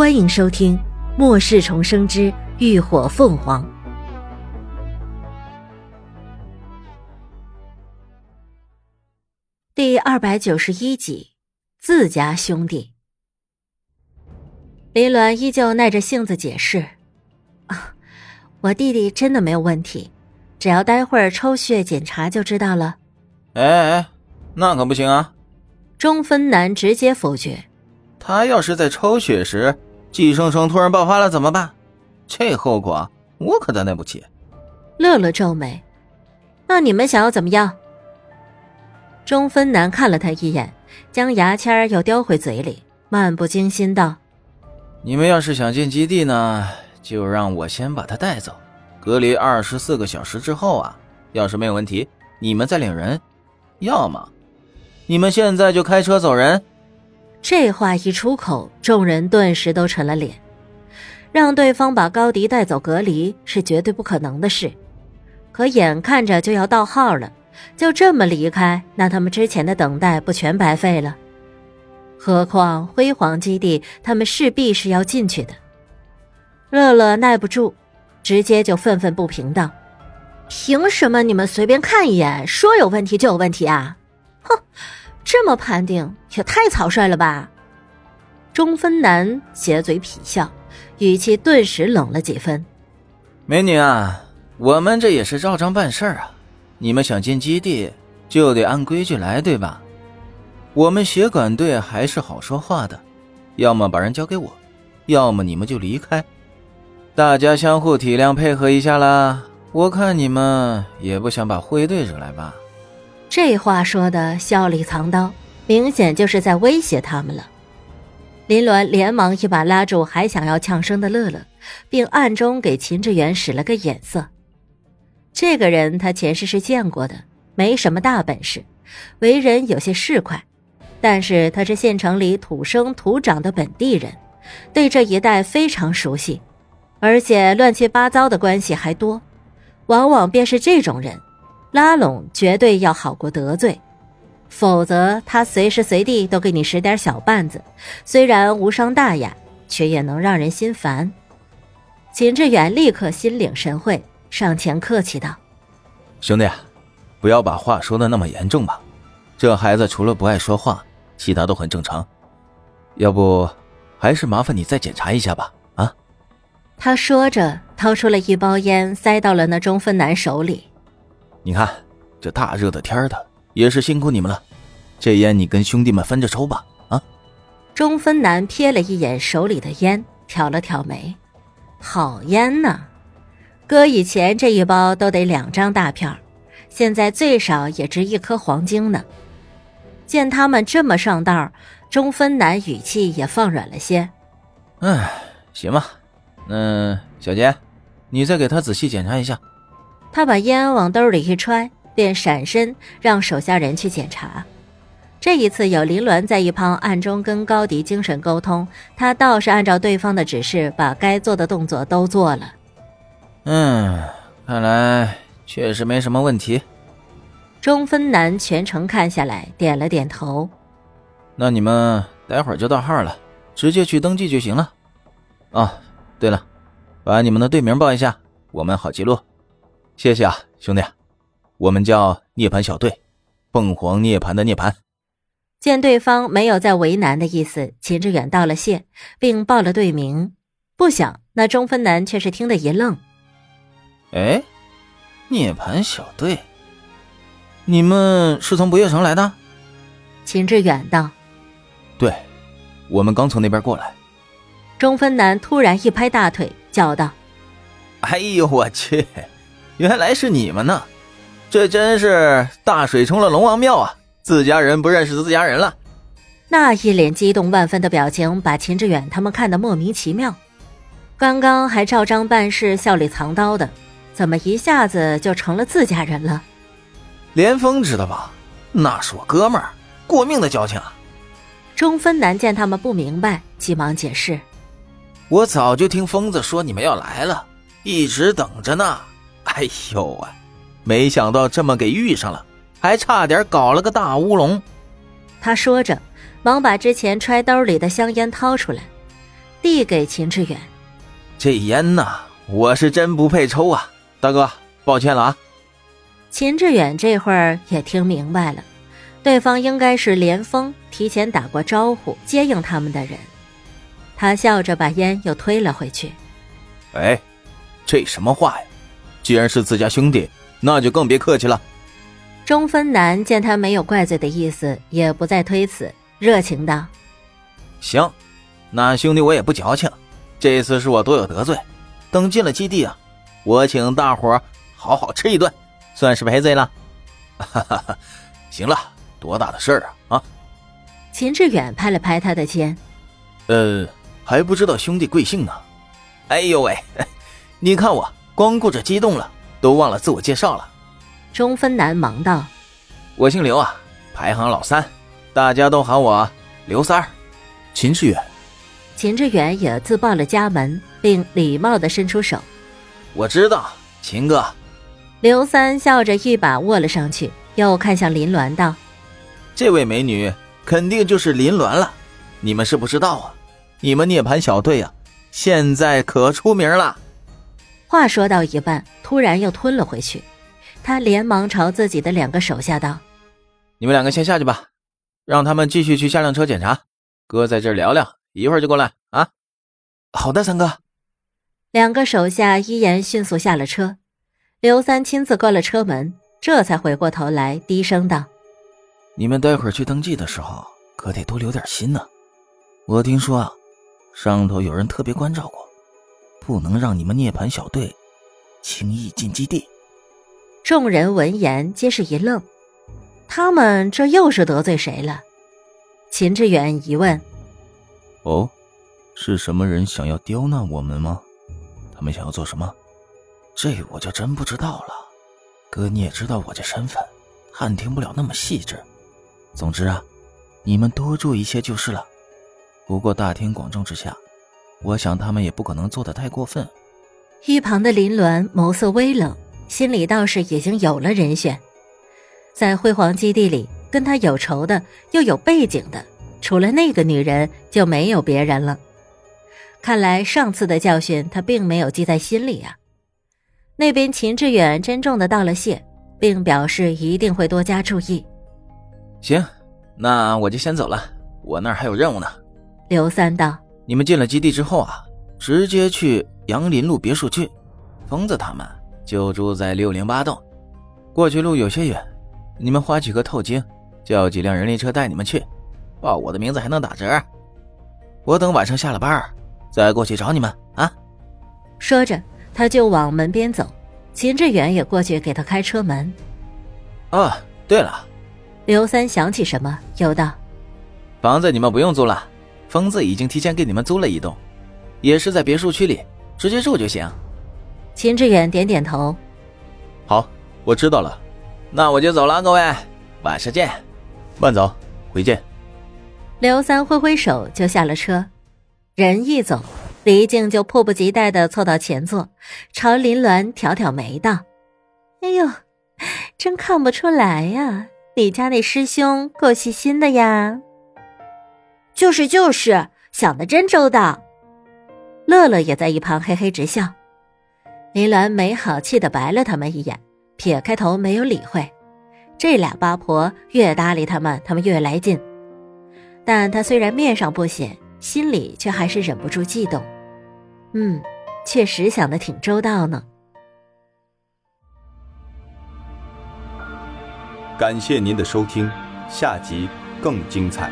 欢迎收听《末世重生之浴火凤凰》第二百九十一集。自家兄弟，林鸾依旧耐着性子解释：“啊，我弟弟真的没有问题，只要待会儿抽血检查就知道了。”哎哎，那可不行啊！中分男直接否决。他要是在抽血时，寄生虫突然爆发了怎么办？这后果我可担待不起。乐乐皱眉，那你们想要怎么样？中分男看了他一眼，将牙签又叼回嘴里，漫不经心道：“你们要是想进基地呢，就让我先把他带走，隔离二十四个小时之后啊，要是没有问题，你们再领人；要么，你们现在就开车走人。”这话一出口，众人顿时都沉了脸。让对方把高迪带走隔离是绝对不可能的事，可眼看着就要到号了，就这么离开，那他们之前的等待不全白费了？何况辉煌基地，他们势必是要进去的。乐乐耐不住，直接就愤愤不平道：“凭什么你们随便看一眼，说有问题就有问题啊？哼！”这么判定也太草率了吧！中分男斜嘴痞笑，语气顿时冷了几分。美女啊，我们这也是照章办事啊！你们想进基地，就得按规矩来，对吧？我们协管队还是好说话的，要么把人交给我，要么你们就离开，大家相互体谅配合一下啦。我看你们也不想把灰队惹来吧？这话说的笑里藏刀，明显就是在威胁他们了。林鸾连忙一把拉住还想要呛声的乐乐，并暗中给秦志远使了个眼色。这个人他前世是见过的，没什么大本事，为人有些市侩，但是他是县城里土生土长的本地人，对这一带非常熟悉，而且乱七八糟的关系还多，往往便是这种人。拉拢绝对要好过得罪，否则他随时随地都给你使点小绊子，虽然无伤大雅，却也能让人心烦。秦志远立刻心领神会，上前客气道：“兄弟，不要把话说的那么严重吧。这孩子除了不爱说话，其他都很正常。要不，还是麻烦你再检查一下吧。”啊！他说着，掏出了一包烟，塞到了那中分男手里。你看，这大热的天的，也是辛苦你们了。这烟你跟兄弟们分着抽吧。啊！中分男瞥了一眼手里的烟，挑了挑眉：“好烟呐，搁以前这一包都得两张大片现在最少也值一颗黄金呢。”见他们这么上道，中分男语气也放软了些：“哎，行吧，那小杰，你再给他仔细检查一下。”他把烟往兜里一揣，便闪身让手下人去检查。这一次有林鸾在一旁暗中跟高迪精神沟通，他倒是按照对方的指示，把该做的动作都做了。嗯，看来确实没什么问题。中分男全程看下来，点了点头。那你们待会儿就到号了，直接去登记就行了。哦，对了，把你们的队名报一下，我们好记录。谢谢啊，兄弟，我们叫涅槃小队，凤凰涅槃的涅槃。见对方没有再为难的意思，秦志远道了谢，并报了队名。不想那中分男却是听得一愣：“哎，涅槃小队，你们是从不夜城来的？”秦志远道：“对，我们刚从那边过来。”中分男突然一拍大腿，叫道：“哎呦我去！”原来是你们呢，这真是大水冲了龙王庙啊！自家人不认识自家人了。那一脸激动万分的表情，把秦志远他们看得莫名其妙。刚刚还照章办事、笑里藏刀的，怎么一下子就成了自家人了？连峰知道吧？那是我哥们儿，过命的交情啊！钟分男见他们不明白，急忙解释：“我早就听疯子说你们要来了，一直等着呢。”哎呦啊！没想到这么给遇上了，还差点搞了个大乌龙。他说着，忙把之前揣兜里的香烟掏出来。递给秦志远。这烟呐，我是真不配抽啊，大哥，抱歉了啊。秦志远这会儿也听明白了，对方应该是连峰提前打过招呼接应他们的人。他笑着把烟又推了回去。哎，这什么话呀？既然是自家兄弟，那就更别客气了。中分男见他没有怪罪的意思，也不再推辞，热情道：“行，那兄弟我也不矫情。这次是我多有得罪，等进了基地啊，我请大伙好好吃一顿，算是赔罪了。哈 哈哈，行了，多大的事儿啊啊！”秦志远拍了拍他的肩：“呃，还不知道兄弟贵姓呢。哎呦喂，你看我光顾着激动了，都忘了自我介绍了。”中分男忙道：“我姓刘啊，排行老三，大家都喊我刘三儿。”秦志远，秦志远也自报了家门，并礼貌地伸出手：“我知道，秦哥。”刘三笑着一把握了上去，又看向林鸾道：“这位美女肯定就是林鸾了，你们是不知道啊，你们涅槃小队啊，现在可出名了。”话说到一半，突然又吞了回去。他连忙朝自己的两个手下道：“你们两个先下去吧，让他们继续去下辆车检查。哥在这儿聊聊，一会儿就过来啊。”“好的，三哥。”两个手下依言迅速下了车。刘三亲自关了车门，这才回过头来低声道：“你们待会儿去登记的时候，可得多留点心呢。我听说啊，上头有人特别关照过，不能让你们涅槃小队轻易进基地。”众人闻言皆是一愣，他们这又是得罪谁了？秦志远疑问：“哦，是什么人想要刁难我们吗？他们想要做什么？这我就真不知道了。哥，你也知道我这身份，探听不了那么细致。总之啊，你们多注意些就是了。不过大庭广众之下，我想他们也不可能做的太过分。”一旁的林鸾眸色微冷。心里倒是已经有了人选，在辉煌基地里跟他有仇的又有背景的，除了那个女人就没有别人了。看来上次的教训他并没有记在心里啊。那边秦志远珍重的道了谢，并表示一定会多加注意。行，那我就先走了，我那儿还有任务呢。刘三道：“你们进了基地之后啊，直接去杨林路别墅区，疯子他们。”就住在六零八栋，过去路有些远，你们花几个透晶，叫几辆人力车带你们去，报我的名字还能打折。我等晚上下了班，再过去找你们啊。说着，他就往门边走，秦志远也过去给他开车门。哦，对了，刘三想起什么，又道：“房子你们不用租了，疯子已经提前给你们租了一栋，也是在别墅区里，直接住就行。”秦志远点点头，好，我知道了，那我就走了，各位，晚上见，慢走，回见。刘三挥挥手就下了车，人一走，黎静就迫不及待的凑到前座，朝林鸾挑挑眉道：“哎呦，真看不出来呀，你家那师兄够细心的呀。”“就是就是，想的真周到。”乐乐也在一旁嘿嘿直笑。林鸾没好气的白了他们一眼，撇开头没有理会。这俩八婆越搭理他们，他们越来劲。但他虽然面上不显，心里却还是忍不住悸动。嗯，确实想的挺周到呢。感谢您的收听，下集更精彩。